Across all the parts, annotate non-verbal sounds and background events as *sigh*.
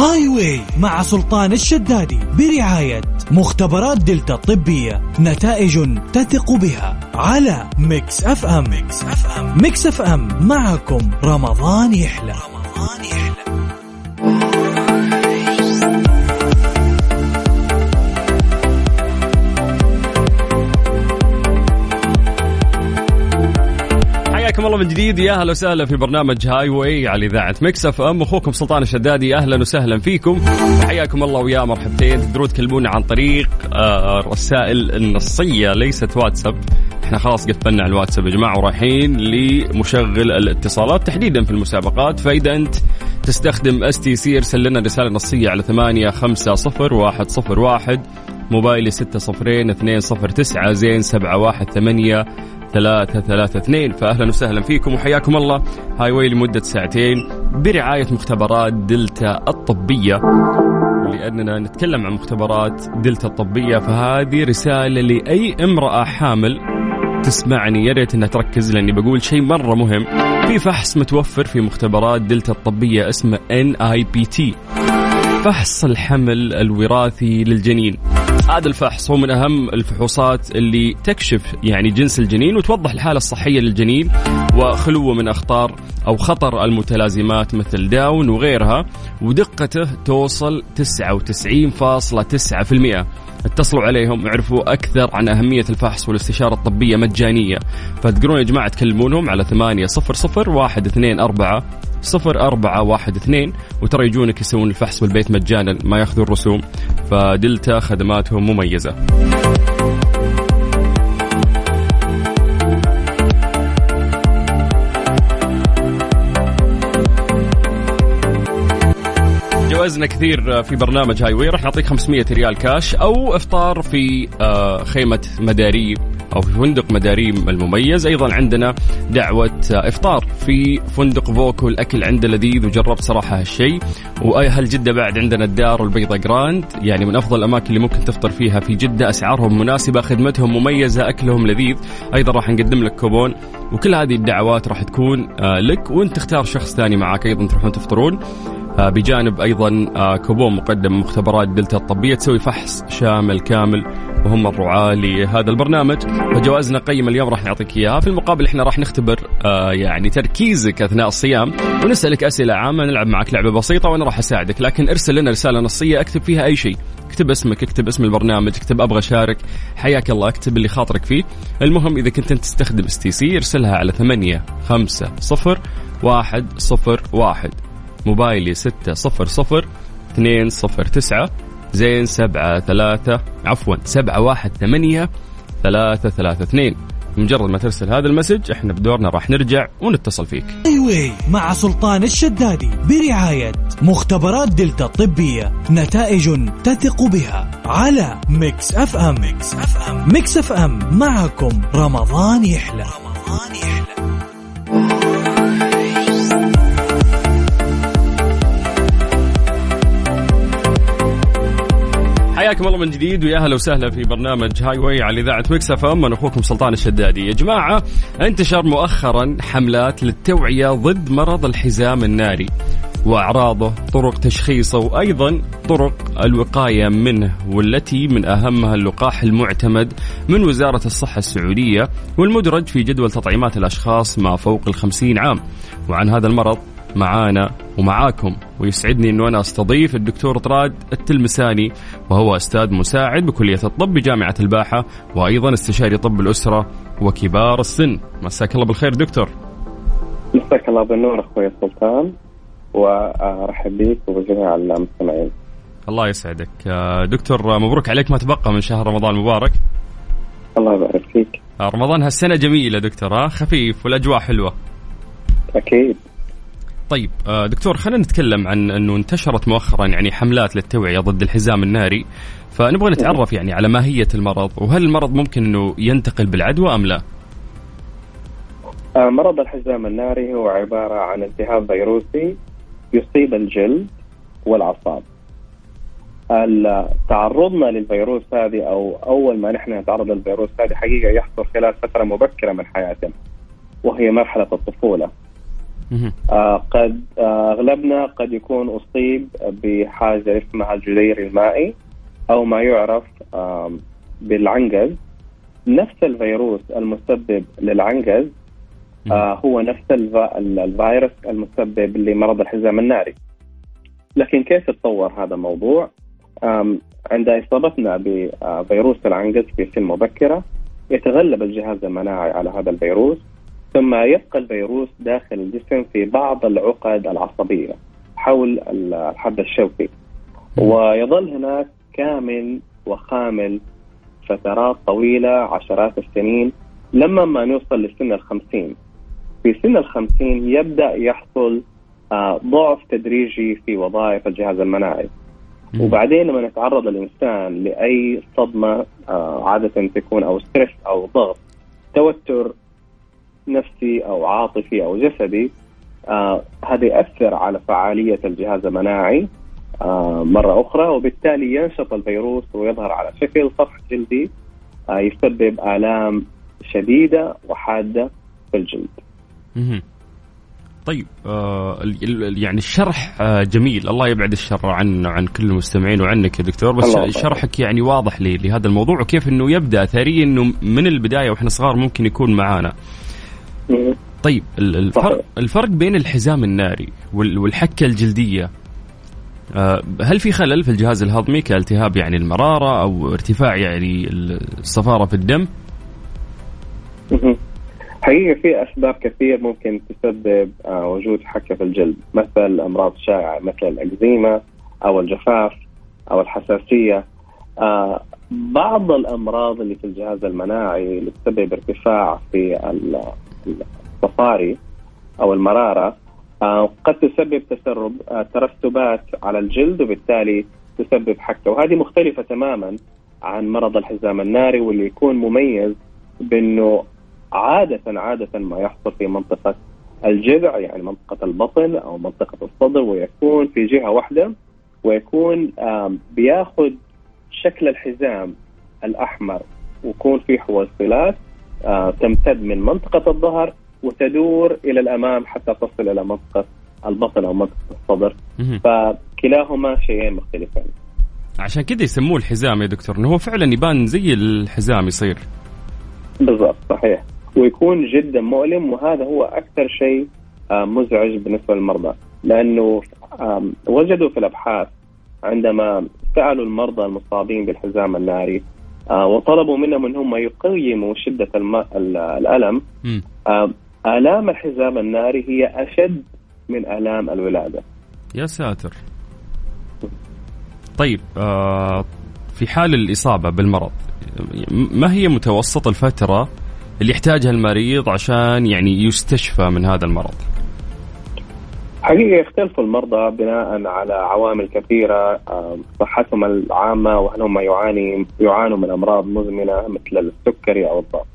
Highway مع سلطان الشدادي برعاية مختبرات دلتا الطبية نتائج تثق بها على Mix FM. Mix FM. Mix FM. معكم رمضان يحلى. رمضان يحلى. الله من جديد. يا أهلا وسهلا في برنامج Highway على إذاعة Mix FM. أخوكم سلطان الشدادي أهلا وسهلا فيكم. وحياكم الله ويا مرحبتين. تقدرون تكلمونا عن طريق آه، الرسائل النصية ليست واتساب. إحنا خلاص قفلنا على الواتساب يا جماعة ورايحين لمشغل الاتصالات. تحديدا في المسابقات. فاذا أنت تستخدم STC ارسل لنا رسالة نصية على ثمانية خمسة صفر واحد صفر واحد. موبايلي ستة صفرين اثنين صفر تسعة زين سبعة واحد ثمانية. ثلاثة ثلاثة اثنين. فأهلا وسهلا فيكم وحياكم الله. Highway لمدة ساعتين برعاية مختبرات دلتا الطبية. لأننا نتكلم عن مختبرات دلتا الطبية فهذه رسالة لأي امرأة حامل تسمعني. يا ريت إنها تركز لأني بقول شيء مرة مهم. في فحص متوفر في مختبرات دلتا الطبية اسمه NIPT فحص الحمل الوراثي للجنين. هذا الفحص هو من أهم الفحوصات اللي تكشف يعني جنس الجنين وتوضح الحالة الصحية للجنين وخلوه من أخطار أو خطر المتلازمات مثل داون وغيرها ودقته توصل 99.9% اتصلوا عليهم اعرفوا أكثر عن أهمية الفحص والاستشارة الطبية مجانية. فتقدرون يا جماعة تكلمونهم على 800 124 صفر أربعة واحد اثنين وترى يجونك يسوون الفحص بالبيت مجانا ما ياخذون رسوم. فدلتا خدماتهم مميزة. جوائزنا كثير في برنامج Highway راح نعطيك 500 ريال كاش أو إفطار في آه، خيمة مداريم أو في فندق مداريم المميز. أيضا عندنا دعوة إفطار في فندق voco الاكل عنده لذيذ وجربت صراحة هالشيء. واهل جده بعد عندنا الدار البيضاء Grand يعني من أفضل الأماكن اللي ممكن تفطر فيها في جدة. أسعارهم مناسبة خدمتهم مميزة أكلهم لذيذ. أيضا راح نقدم لك كوبون. وكل هذه الدعوات راح تكون آه، لك وأنت تختار شخص ثاني معك أيضا تروحون تفطرون. آه، بجانب أيضا آه، كوبون مقدم مختبرات دلتا الطبية. تسوي فحص شامل كامل وهم الرعاة لهذا البرنامج. فجوائزنا قيمة اليوم راح نعطيك إياها. في المقابل إحنا راح نختبر آه يعني تركيزك أثناء الصيام ونسألك أسئلة عامة نلعب معك لعبة بسيطة وأنا راح أساعدك. لكن ارسل لنا رسالة نصية اكتب فيها أي شيء. اكتب اسمك اكتب اسم البرنامج اكتب أبغى أشارك. حياك الله اكتب اللي خاطرك فيه. المهم إذا كنت أنت تستخدم STC ارسلها على ثمانية خمسة صفر واحد صفر واحد. موبايلي ستة صفر صفر اثنين صفر تسعة. زين سبعة ثلاثة عفوا سبعة واحد ثمانية ثلاثة ثلاثة اثنين. مجرد ما ترسل هذا ال message إحنا بدورنا راح نرجع ونتصل فيك. Highway مع سلطان الشدادي برعاية مختبرات دلتا الطبية نتائج تثق بها على Mix FM. Mix FM. Mix FM معكم رمضان يحلى. رمضان يحلى. حياكم الله من جديد ويا أهلا وسهلا في برنامج Highway على إذاعة Mix FM أنا أخوكم سلطان الشدادي. يا جماعة انتشر مؤخرا حملات للتوعية ضد مرض الحزام الناري وأعراضه، طرق تشخيصه وأيضا طرق الوقاية منه والتي من أهمها اللقاح المعتمد من وزارة الصحة السعودية والمدرج في جدول تطعيمات الأشخاص ما فوق الخمسين عام. وعن هذا المرض معانا ومعاكم ويسعدني إنه أنا أستضيف الدكتور طراد التلمساني وهو أستاذ مساعد بكلية الطب بجامعة الباحة وأيضا استشاري طب الأسرة وكبار السن. مساك الله بالخير دكتور. مساك الله بالنور أخوي سلطان وأرحب بك وبجميع المستمعين. الله يسعدك. آه، دكتور مبروك عليك ما تبقى من شهر رمضان المبارك. الله يبارك فيك. آه، رمضان هالسنة جميلة دكتور ها خفيف والأجواء حلوة. أكيد. طيب آه، دكتور خلينا نتكلم عن أنه انتشرت مؤخرا يعني حملات للتوعية ضد الحزام الناري فنبغى نتعرف يعني على ماهيه المرض وهل المرض ممكن أنه ينتقل بالعدوى أم لا؟ آه، مرض الحزام الناري هو عبارة عن التهاب فيروسي يصيب الجلد والأعصاب. تعرضنا للفيروس هذه أو أول ما نحن نتعرض للفيروس هذه حقيقة يحصل خلال فترة مبكرة من حياتنا وهي مرحلة الطفولة. آه قد آه أغلبنا قد يكون أصيب بحاجة اسمها الجدير المائي أو ما يعرف بالعنقز. نفس الفيروس المسبب للعنقز آه هو نفس الفيروس المسبب لمرض الحزام الناري. لكن كيف تطور هذا الموضوع؟ عند إصابتنا بفيروس العنقز في سن مبكرة يتغلب الجهاز المناعي على هذا الفيروس. ثم يبقى الفيروس داخل الجسم في بعض العقد العصبية حول الحبل الشوكي. ويظل هناك كامن وخامل فترات طويلة عشرات السنين لما ما نوصل لسن الخمسين. في سن الخمسين يبدأ يحصل آه، ضعف تدريجي في وظائف الجهاز المناعي. وبعدين لما يتعرض الإنسان لأي صدمة آه، عادة تكون أو stress أو ضغط توتر نفسي أو عاطفي أو جسدي آه هذا يأثر على فعالية الجهاز المناعي آه مرة أخرى وبالتالي ينشط الفيروس ويظهر على شكل صفح جلدي آه يسبب آلام شديدة وحادة في الجلد. طيب آه يعني الشرح آه جميل. الله يبعد الشر عن عن كل المستمعين وعنك يا دكتور. بس شرحك يعني واضح لي لهذا الموضوع وكيف إنه يبدأ؟ ثريا إنه من البداية وإحنا صغار ممكن يكون معانا. طيب الفرق الفرق بين الحزام الناري والحكة الجلدية آه، هل في خلل في الجهاز الهضمي كالتهاب يعني المرارة أو ارتفاع يعني الصفارة في الدم؟ حقيقة في أسباب كثير ممكن تسبب آه، وجود حكة في الجلد مثل أمراض شائعة مثل الأكزيما أو الجفاف أو الحساسية. آه، بعض الأمراض اللي في الجهاز المناعي اللي تسبب ارتفاع في الصفاري أو المرارة آه، قد تسبب تسرب ترسبات على الجلد وبالتالي تسبب حكة. وهذه مختلفة تماما عن مرض الحزام الناري واللي يكون مميز بأنه عادة عادة ما يحصل في منطقة الجذع يعني منطقة البطن أو منطقة الصدر ويكون في جهة واحدة ويكون بياخذ شكل الحزام الأحمر ويكون في حويصلات تمتد من منطقة الظهر وتدور إلى الأمام حتى تصل إلى منطقة البطن أو منطقة الصدر. فكلاهما شيئين مختلفين. عشان كذا يسموه الحزام يا دكتور إنه هو فعلا يبان زي الحزام يصير. بالضبط صحيح. ويكون جدا مؤلم وهذا هو أكثر شيء آه، مزعج بالنسبة للمرضى. لأنه وجدوا في الأبحاث عندما سالوا المرضى المصابين بالحزام الناري آه، وطلبوا منهم إنهم يقيموا شدة الألم. آه، آلام الحزام الناري هي أشد من آلام الولادة. يا ساتر. طيب في حال الإصابة بالمرض ما هي متوسط الفترة اللي يحتاجها المريض عشان يعني يستشفى من هذا المرض؟ حقيقة يختلف المرضى بناء على عوامل كثيرة صحتهم العامة وهل هم يعاني يعانوا من أمراض مزمنة مثل السكري أو الضغط.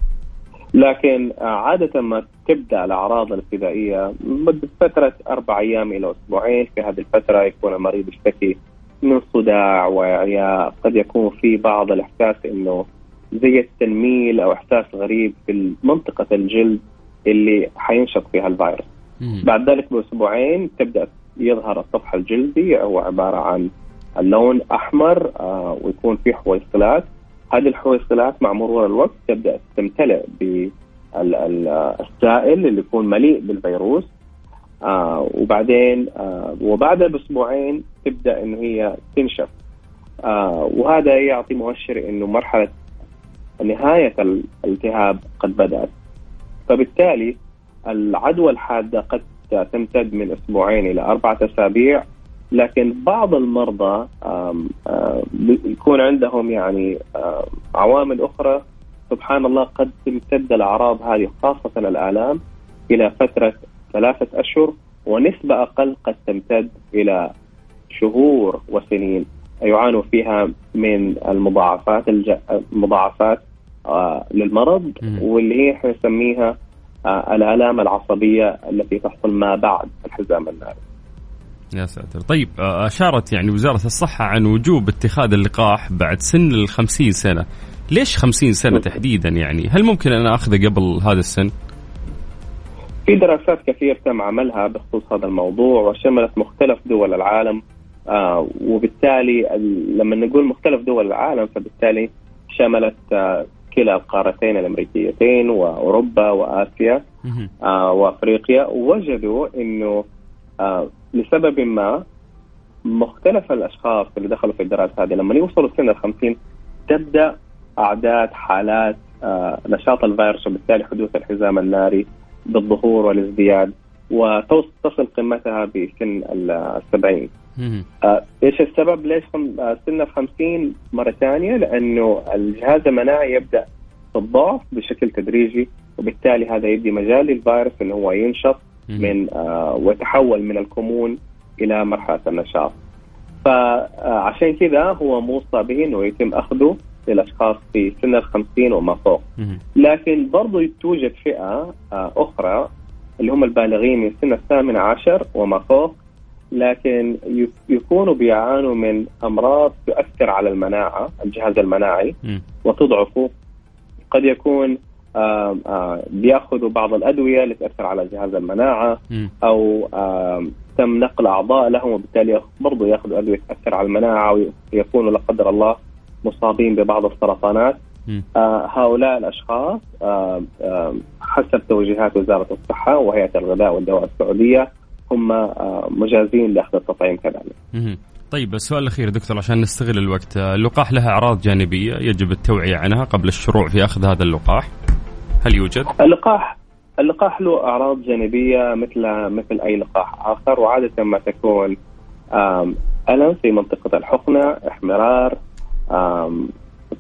لكن آه، عادة ما تبدأ الأعراض الابتدائية مدة فترة أربع أيام إلى أسبوعين. في هذه الفترة يكون المريض يشتكي من صداع وإعياء قد يكون في بعض الإحساس إنه زي التنميل أو إحساس غريب في منطقة الجلد اللي حينشط فيها الفيروس. بعد ذلك بأسبوعين تبدأ يظهر السطح الجلدي هو عبارة عن اللون أحمر آه ويكون فيه حويصلات هذه الحويصلات مع مرور الوقت تبدأ تمتلئ بالسائل اللي يكون مليء بالفيروس. آه وبعدين آه وبعد بأسبوعين تبدأ انه هي تنشف. آه وهذا يعطي مؤشر إنه مرحلة نهاية الالتهاب قد بدأت. فبالتالي العدوى الحادة قد تمتد من أسبوعين إلى أربعة أسابيع لكن بعض المرضى يكون عندهم يعني عوامل أخرى سبحان الله قد تمتد الأعراض هذه خاصة الآلام إلى فترة ثلاثة أشهر ونسبة أقل قد تمتد إلى شهور وسنين. يعانوا فيها من المضاعفات المضاعفات آه للمرض واللي هي إحنا نسميها الالام العصبية التي تحصل ما بعد الحزام الناري. يا ساتر. طيب آه، أشارت يعني وزارة الصحة عن وجوب اتخاذ اللقاح بعد سن ال 50 سنة. ليش 50 سنة تحديدا يعني؟ هل ممكن أنا أخذه قبل هذا السن؟ في دراسات كثير تم عملها بخصوص هذا الموضوع وشملت مختلف دول العالم آه وبالتالي لما نقول مختلف دول العالم فبالتالي شملت آه كلا القارتين الأمريكيتين وأوروبا وآسيا آه وأفريقيا ووجدوا إنه آه لسبب ما مختلف الأشخاص اللي دخلوا في الدراسة هذه. لما يوصلوا سن ال 50 تبدأ أعداد حالات آه نشاط الفيروس وبالتالي حدوث الحزام الناري بالظهور والازدياد وتصل قمتها بسن السبعين آه إيش السبب ليش آه سن ال 50 مرة ثانية؟ لأنه الجهاز المناعي يبدأ في الضعف بشكل تدريجي وبالتالي هذا يدي مجال للفيروس إنه هو ينشط من آه ويتحول من الكمون إلى مرحلة النشاط. فعشان كذا هو موصى به إنه يتم أخذه للأشخاص في سن ال 50 وما فوق. لكن برضو توجد فئة آه أخرى اللي هم البالغين من سن الثامن عشر وما فوق لكن يكونوا بيعانوا من أمراض تؤثر على المناعة الجهاز المناعي وتضعفه. قد يكون بيأخذوا بعض الأدوية اللي تاثر على جهاز المناعة أو تم نقل أعضاء لهم وبالتالي برضه يأخذوا أدوية تأثر على المناعة ويكونوا لا قدر الله مصابين ببعض السرطانات. آه هؤلاء الأشخاص آه آه حسب توجيهات وزارة الصحة وهيئة الغذاء والدواء السعودية هم آه مجازين لأخذ التطعيم كذلك. طيب السؤال الأخير دكتور عشان نستغل الوقت، اللقاح لها أعراض جانبية يجب التوعية عنها قبل الشروع في أخذ هذا اللقاح. هل يوجد؟ اللقاح اللقاح له أعراض جانبية مثل مثل أي لقاح آخر وعادة ما تكون ألم في منطقة الحقنة، احمرار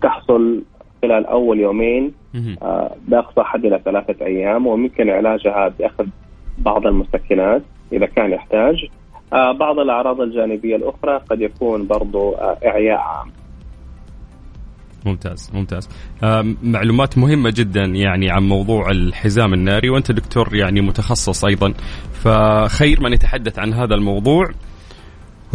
تحصل خلال أول يومين آه بأقصى حد إلى ثلاثة أيام وممكن علاجها بأخذ بعض المسكنات إذا كان يحتاج. آه بعض الأعراض الجانبية الأخرى قد يكون برضو آه إعياء عام. ممتاز ممتاز. آه معلومات مهمة جدا يعني عن موضوع الحزام الناري وأنت دكتور يعني متخصص أيضا. فخير من يتحدث عن هذا الموضوع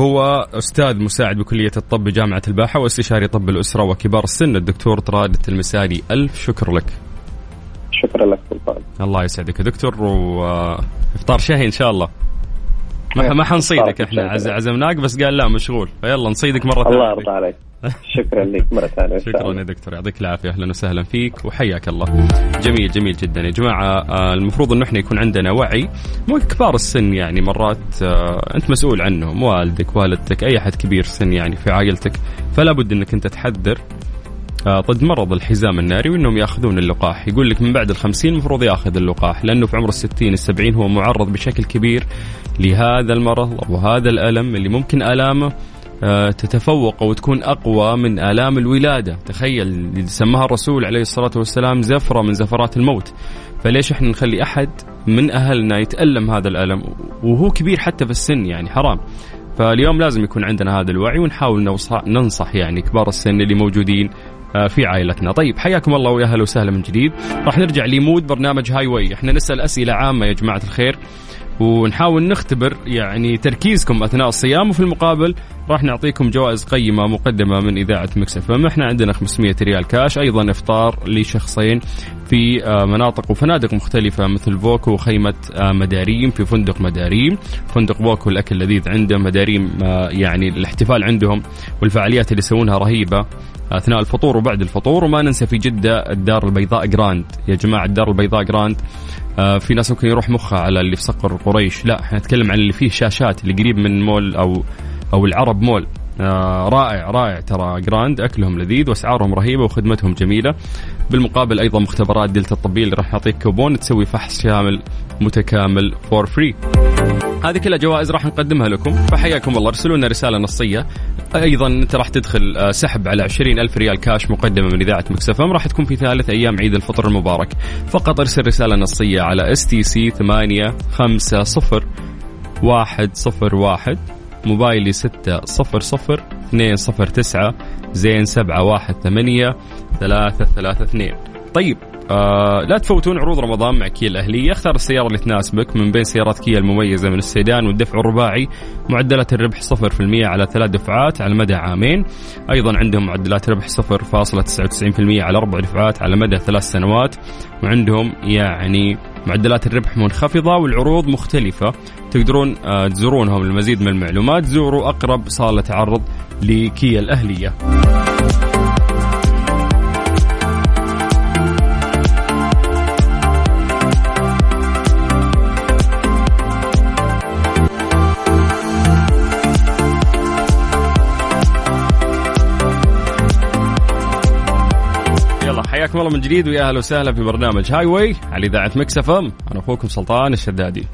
هو أستاذ مساعد بكلية الطب بجامعة الباحة واستشاري طب الأسرة وكبار السن الدكتور طراد التلمساني. ألف شكر لك. شكرا لك سلطان. الله يسعدك يا دكتور وإفطار شهي إن شاء الله. ما ما حنصيدك إحنا عزمناك بس قال لا مشغول. فيلا نصيدك مرة ثانية. الله يرضى عليك. شكرا لك مرة ثانية. شكرا يا دكتور يعطيك العافية. أهلا وسهلا فيك وحياك الله. جميل جميل جدا يا جماعة. المفروض إنه إحنا يكون عندنا وعي. مو كبار السن يعني مرات أنت مسؤول عنهم والدك والدتك أي أحد كبير سن يعني في عائلتك. فلا بد إنك أنت تحذر. ضد مرض الحزام الناري وإنهم يأخذون اللقاح؟ يقول لك من بعد الخمسين المفروض يأخذ اللقاح لأنه في عمر الستين السبعين هو معرض بشكل كبير لهذا المرض وهذا الألم اللي ممكن ألامه تتفوق أو تكون أقوى من آلام الولادة. تخيل سماها الرسول عليه الصلاة والسلام زفرة من زفرات الموت. فليش إحنا نخلي أحد من أهلنا يتألم هذا الألم؟ وهو كبير حتى في السن يعني حرام. فاليوم لازم يكون عندنا هذا الوعي ونحاول ننصح يعني كبار السن اللي موجودين في عائلتنا. طيب حياكم الله ويا أهلا وسهلا من جديد. راح نرجع ل mood برنامج Highway إحنا نسأل أسئلة عامة يا جماعة الخير. ونحاول نختبر يعني تركيزكم أثناء الصيام وفي المقابل راح نعطيكم جوائز قيمة مقدمة من إذاعة Mix FM إحنا عندنا 500 ريال كاش أيضا إفطار لشخصين في مناطق وفنادق مختلفة مثل voco وخيمه مداريم في فندق مداريم. فندق voco الأكل لذيذ عنده مداريم يعني الاحتفال عندهم والفعاليات اللي يسوونها رهيبة. أثناء الفطور وبعد الفطور وما ننسى في جدة الدار البيضاء Grand. يا جماعة الدار البيضاء Grand. آه في ناس ممكن يروح مخها على اللي في صقر قريش. لا إحنا نتكلم عن اللي فيه شاشات اللي قريب من مول أو أو العرب مول. آه رائع رائع. ترى Grand أكلهم لذيذ وأسعارهم رهيبة وخدمتهم جميلة. بالمقابل أيضا مختبرات دلتا الطبية اللي راح نعطيك كوبون تسوي فحص شامل متكامل for free هذه كلها جوائز راح نقدمها لكم. فحياكم الله. ارسلوا لنا رسالة نصية. أيضا أنت راح تدخل سحب على 20 ألف ريال كاش مقدمة من إذاعة Mix FM راح تكون في ثالث أيام عيد الفطر المبارك. فقط ارسل رسالة نصية على STC 8 5 0 1 0 1 موبايلي 6 0 0 2 0 9 زين 7 1 8 3 3 2 طيب آه لا تفوتون عروض رمضان مع كيا الأهلية. اختار السيارة اللي تناسبك. من بين سيارات كيا المميزة من السيدان والدفع الرباعي معدلات الربح 0% على ثلاث دفعات على مدى عامين. أيضا عندهم معدلات ربح 0.99% على أربع دفعات على مدى ثلاث سنوات. وعندهم يعني معدلات الربح منخفضة والعروض مختلفة. تقدرون آه، تزورونهم للمزيد من المعلومات. زوروا أقرب صالة عرض لكيا الأهلية. حياكم الله من جديد ويا أهلا وسهلا في برنامج Highway على إذاعة Mix FM. أنا أخوكم سلطان الشدادي.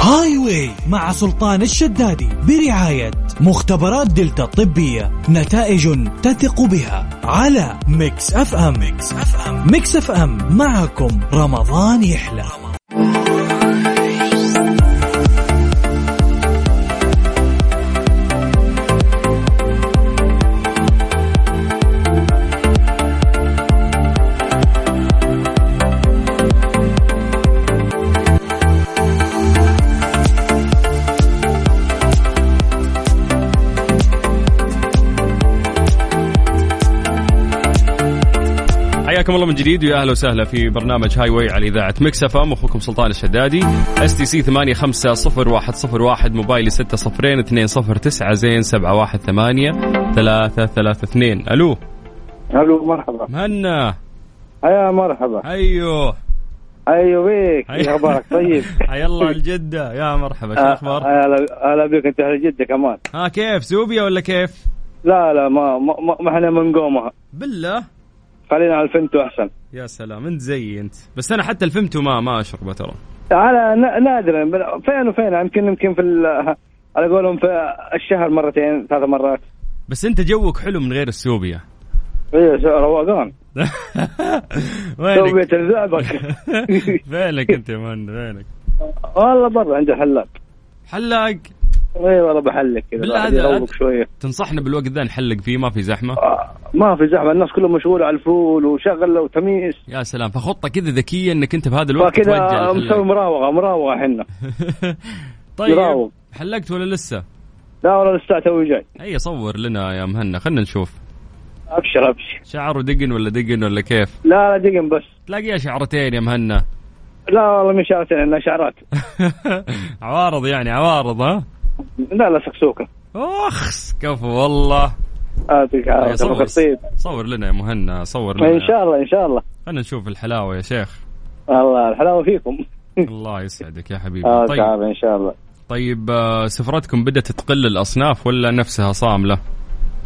Highway مع سلطان الشدادي برعاية مختبرات دلتا الطبية نتائج تثق بها على Mix FM. Mix FM. Mix FM. معكم رمضان يحلى. حياكم الله من جديد ويا أهلا وسهلا في برنامج Highway على إذاعة Mix FM أخوكم سلطان الشدادي STC 850101 موبايلي 602 زين 718 332 ألو. ألو مرحبا. مهنا. يا مرحبا. أيوه. أيوه بيك إيش أخبارك؟ طيب. *laughs* حيا الله الجدة. يا مرحبا شو الأخبار؟ هلا بك أنت أهل جدة كمان. ها كيف؟ سوبيا ولا كيف؟ لا لا ما ما, ما إحنا من قومها. بالله؟ خلينا على الفيمتو أحسن. يا سلام انت زي انت. بس أنا حتى الفيمتو ما ما أشربه ترى. على نادرا فين وفين؟ يمكن يمكن في على قولهم في الشهر مرتين ثلاث مرات. بس انت جوك حلو من غير السوبيا. إيه روقان. *laughs* سوبيا تلزعبك فينك *laughs* أنت يا man فينك والله برا عند الحلاق حلاق؟ اي والله بحلق كذا شوية. تنصحنا بالوقت ذا نحلق فيه؟ ما في زحمة؟ آه ما في زحمة الناس كلهم مشغولة على الفول وشغله وتمييز. يا سلام فخطة كذا ذكية إنك أنت بهذا الوقت كذا مسوي مراوغة مراوغة إحنا. *laughs* طيب مراوغ. حلقت ولا لسه؟ لا والله لسه توي جاي اي صور لنا يا مهنا خلينا نشوف. أبشر أبشر. شعره دقن ولا دقن ولا كيف؟ لا لا دقن بس. تلاقيها شعرتين يا مهنا. لا والله مش شعرتين إنها شعرات. *laughs* عوارض يعني عوارض ها؟ لا لا سكسوكة. أخ كفو والله. يعطيك العافيه صور, صور لنا يا مهنا صور لنا. إن شاء الله إن شاء الله. خلينا نشوف الحلاوة يا شيخ. الله الحلاوة فيكم. الله يسعدك يا حبيبي. آه طيب. إن شاء الله. طيب آه، سفرتكم بدأت تقل الأصناف ولا نفسها صاملة؟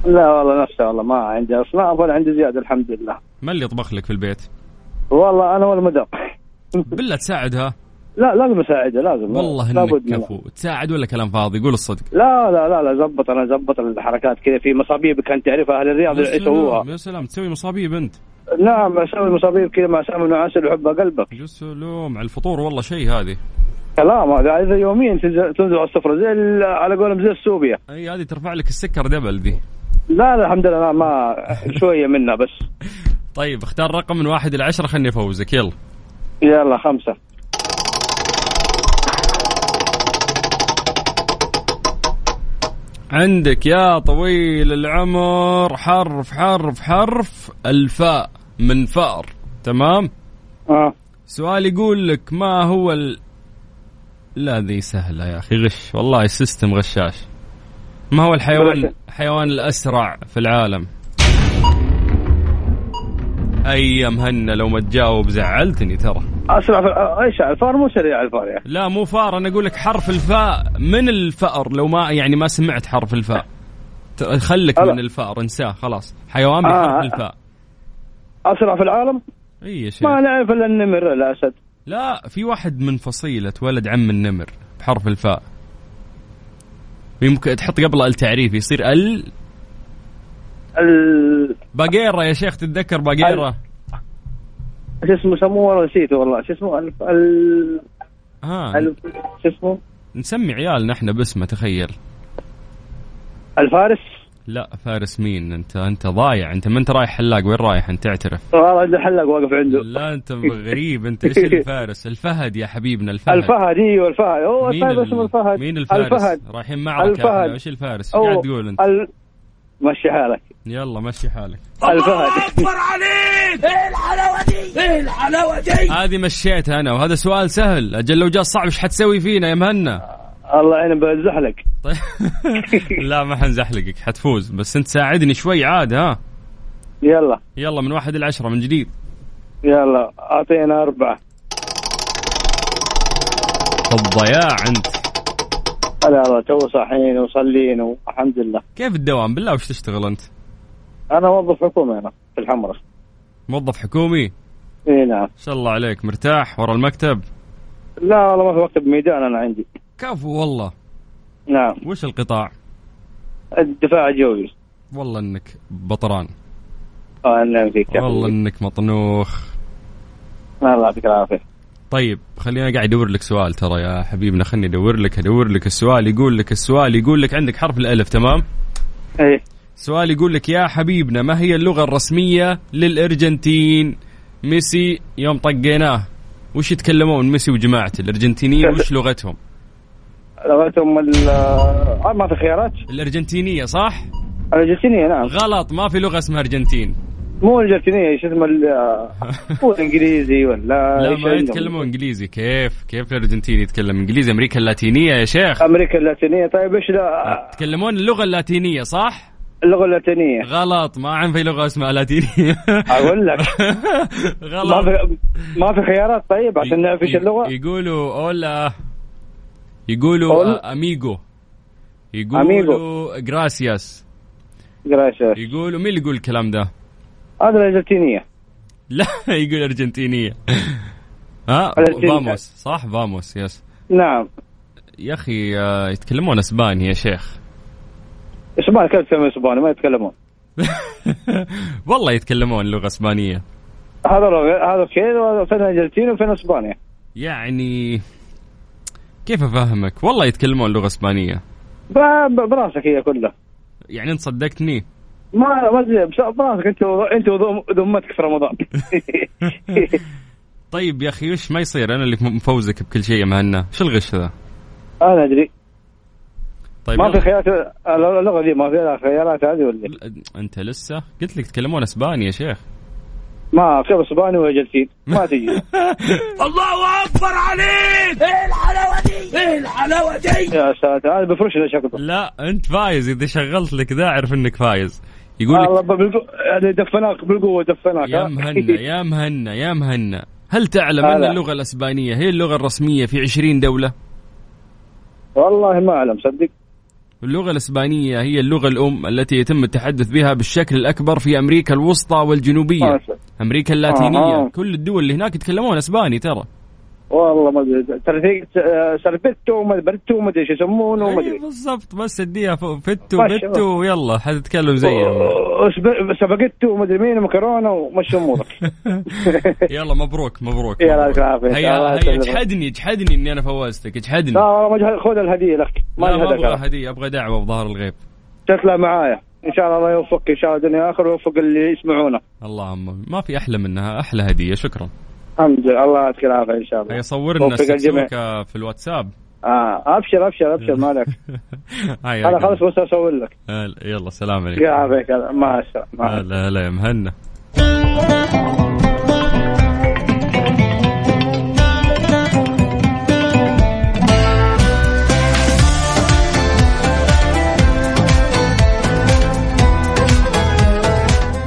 لا والله نفسها والله ما عندي أصناف ولا عندي زيادة الحمد لله. ما اللي يطبخ لك في البيت؟ والله أنا والمدام بالله تساعدها؟ لا لازم أساعده لازم. والله إنك كفو. تساعد ولا كلام فاضي؟ قول الصدق. لا لا لا لا زبط أنا زبط الحركات كذا. في مصابيب كانت تعرفها أهل الرياض يسووها. يا سلام تسوي مصابيب أنت. نعم أسوي مصابيب كذا مع سامي بن عسل وحبها قلبك. يا سلام على الفطور والله شيء هذه. كلام هذا يوميا تنزل على السفرة زي على قولهم زي السوبيا. أي هذه ترفع لك السكر دبل دي. لا لا الحمد لله ما *laughs* شوية منها بس. طيب اختار رقم من واحد إلى عشرة خلني أفوزك. يلا. يلا خمسة. عندك يا طويل العمر. حرف حرف حرف. الفاء من فأر. تمام؟ آه. سؤال يقول لك ما هو ال... لا ذي سهلة يا أخي. غش. والله السيستم غشاش. ما هو الحيوان الحيوان الأسرع في العالم؟ أي مهنا لو ما تجاوب زعلتني ترى. أسرع في إيش الفار مو سريع الفار يعني. لا مو فار. أنا أقول لك حرف الفاء من الفأر لو ما يعني ما سمعت حرف الفاء. خلك من الفأر انساه خلاص. حيوان بحرف آه. الفاء أسرع في العالم؟ إي شيء ما نعرف إلا النمر الاسد لا في واحد من فصيلة ولد عم النمر بحرف الفاء. يمكن تحط قبله التعريف يصير ال. ال باقيرة يا شيخ تتذكر باقيرة؟ شو اسمه سموه والله نسيته والله. شو اسمه؟ ال ال ها شو اسمه؟ نسمي عيالنا إحنا باسمه تخيل. الفارس؟ لا فارس مين أنت؟ أنت ضايع. أنت ما أنت رايح حلاق؟ وين رايح؟ أنت اعترف والله الحلاق واقف عنده. لا أنت غريب. أنت إيش *laughs* الفارس؟ الفهد يا حبيبنا الفهد. الفهد إيوه الفهد. هو مين طيب ال- اسمه الفهد. مين الفارس؟ الفهد. رايحين معركة. الفهد. إيش الفارس؟ إيش. قاعد تقول أنت؟ ال... مشي حالك. يلا مشي حالك. الفهد. هذه مشيتها أنا وهذا سؤال سهل. أجل لو جاء صعب إيش حتسوي فينا يا مهنا؟ الله يعين بزحلق طيب. *laughs* لا ما حنزحلقك حتفوز. بس أنت ساعدني شوي عاد ها؟ يلا. يلا من واحد العشرة من جديد. يلا أعطينا أربعة. الضياع أنت. هلا الله تو صاحيين وصلين والحمد لله. كيف الدوام؟ بالله وش تشتغل أنت؟ أنا موظف حكومي أنا في الحمرة. موظف حكومي؟ إي نعم. ما شاء الله عليك. مرتاح ورا المكتب؟ لا والله ما في وقت بميدان أنا عندي. كفو والله. نعم. وش القطاع؟ الدفاع الجوي. والله إنك بطران. آه نعم فيك والله. إنك مطنوخ. الله يعطيك العافية. طيب خلينا قاعد ادور لك سؤال ترى يا حبيبنا خليني أدور لك أدور لك السؤال يقول لك السؤال يقول لك عندك حرف الألف تمام؟ إيه. سؤال يقول لك يا حبيبنا ما هي اللغة الرسمية للأرجنتين؟ ميسي يوم طقيناه وش يتكلمون ميسي وجماعته؟ الأرجنتينيين وش *laughs* لغتهم؟ لغتهم ال آه، ما في خيارات. الأرجنتينية صح؟ الأرجنتينية نعم. غلط ما في لغة اسمها أرجنتين. مو الارجنتينيه شو اسمه ال- آه، *laughs* هو الإنجليزي ولا لا ما عندهم؟ يتكلمون إنجليزي. كيف؟ كيف الأرجنتين يتكلم إنجليزي؟ أمريكا اللاتينية يا شيخ؟ أمريكا اللاتينية. طيب إيش لا؟ يتكلمون اللغة اللاتينية صح؟ اللغة اللاتينية. غلط. ما عن في لغة اسمها لاتينية. *laughs* أقول لك. *laughs* ما غلط في ما في خيارات طيب عشان نعرف إيش اللغة. يقولوا أولا يقولوا. آه، amigo يقولوا. gracias gracias. يقولوا مين اللي يقول الكلام ده؟ هذا الأرجنتينية. لا *laughs* يقول أرجنتينية. ها الأرجنتين. vamos صح؟ vamos yes. نعم. يا أخي آه، يتكلمون إسباني يا شيخ. إسباني كيف يتكلمون إسباني؟ ما يتكلمون. *laughs* والله يتكلمون لغة إسبانية. هذا هذا كذا وهذا فين الارجنتين وفين إسبانيا؟ يعني كيف أفهمك؟ والله يتكلمون لغة إسبانية. براسك هي كلها. يعني أنت صدقتني؟ ما ما أدري، بس براسك أنت و- أنت وذم- ذمتك في رمضان. *laughs* طيب يا أخي وش ما يصير؟ أنا اللي مفوزك بكل شيء يا مهنا. شو الغش ذا؟ أنا أدري. طيب ما. في خيارات اللغة دي ما فيها خيارات هذه ولا؟ أنت لسه قلت لك تتكلمون إسباني يا شيخ. ما في إسباني وارجنتين ما تجي. يا ساتر هذا بفرش لا أنت فايز. إذا شغلت لك ذا أعرف إنك فايز. يقول لك بالقوة هذا دفناك بالقوه دفناك يا؟ مهنا يا مهنا يا مهنا هل تعلم أن. اللغة الأسبانية هي اللغة الرسمية في 20 دولة؟ والله ما أعلم صدق اللغة الإسبانية هي اللغة الأم التي يتم التحدث بها بالشكل الأكبر في أمريكا الوسطى والجنوبية شاء. أمريكا اللاتينية آه. كل الدول اللي هناك يتكلمون أسباني ترى والله ما أدري. ترى في سربتو ما برتو ما أدري إيش يسمونه ما أي أدري. بالضبط. بس اديها فتو بتو ويلا حتتكلم زيهم وسب- سباجيتو ما أدري مين مكرونة ومشي امورك *laughs* يلا مبروك مبروك يلا. الله هيا. اجحدني اجحدني إني أنا فوزتك. اجحدني. لا والله خذ الهدية لك. ما أبغى. هدية أبغى دعوة بظهر الغيب. تطلع معايا. إن شاء الله الله يوفقك إن شاء الله دنيا اخر ويوفق اللي يسمعونا. اللهم ما في أحلى منها أحلى هدية. شكرا. الحمد لله. الله يعطيك العافية إن شاء الله. لنا الجميع. السكسوكه في الواتساب. آه أبشر أبشر أبشر. مالك *laughs* أنا خلاص بس أصور لك. يلا سلام عليكم. يعافيك مع السلامة. هلا هلا يا مهنا.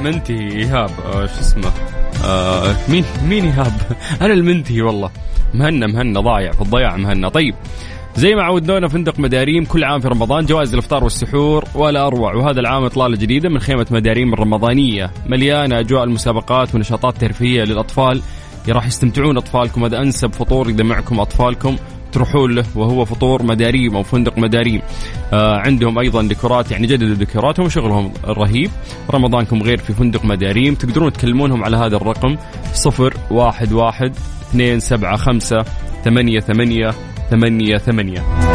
منتهي إيهاب آه، شو اسمه؟ آه مين؟ مين ايهاب *laughs* أنا المنتهي والله. مهنا مهنا ضايع في الضياع مهنا. طيب زي ما عودونا فندق مداريم كل عام في رمضان جوائز الإفطار والسحور ولا أروع. وهذا العام إطلالة جديدة من خيمة مداريم الرمضانية. مليانة أجواء المسابقات ونشاطات ترفيهية للأطفال. راح يستمتعون أطفالكم. هذا أنسب فطور يجمعكم أطفالكم. تروحون له وهو فطور مداريم أو فندق مداريم آه عندهم أيضا ديكورات يعني جددوا ديكوراتهم وشغلهم رهيب. رمضانكم غير في فندق مداريم تقدرون تكلمونهم على هذا الرقم صفر واحد واحد اثنين سبعة خمسة ثمانية ثمانية ثمانية ثمانية.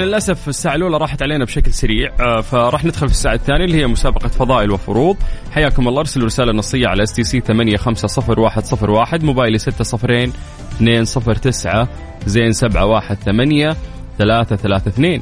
إحنا للأسف الساعة الأولى راحت علينا بشكل سريع آه، فراح ندخل في الساعة الثانية اللي هي مسابقة فضائل وفروض. حياكم الله أرسلوا رسالة نصية على STC 850101 موبايلي 6 صفرين 2 صفر 9 زين 718 332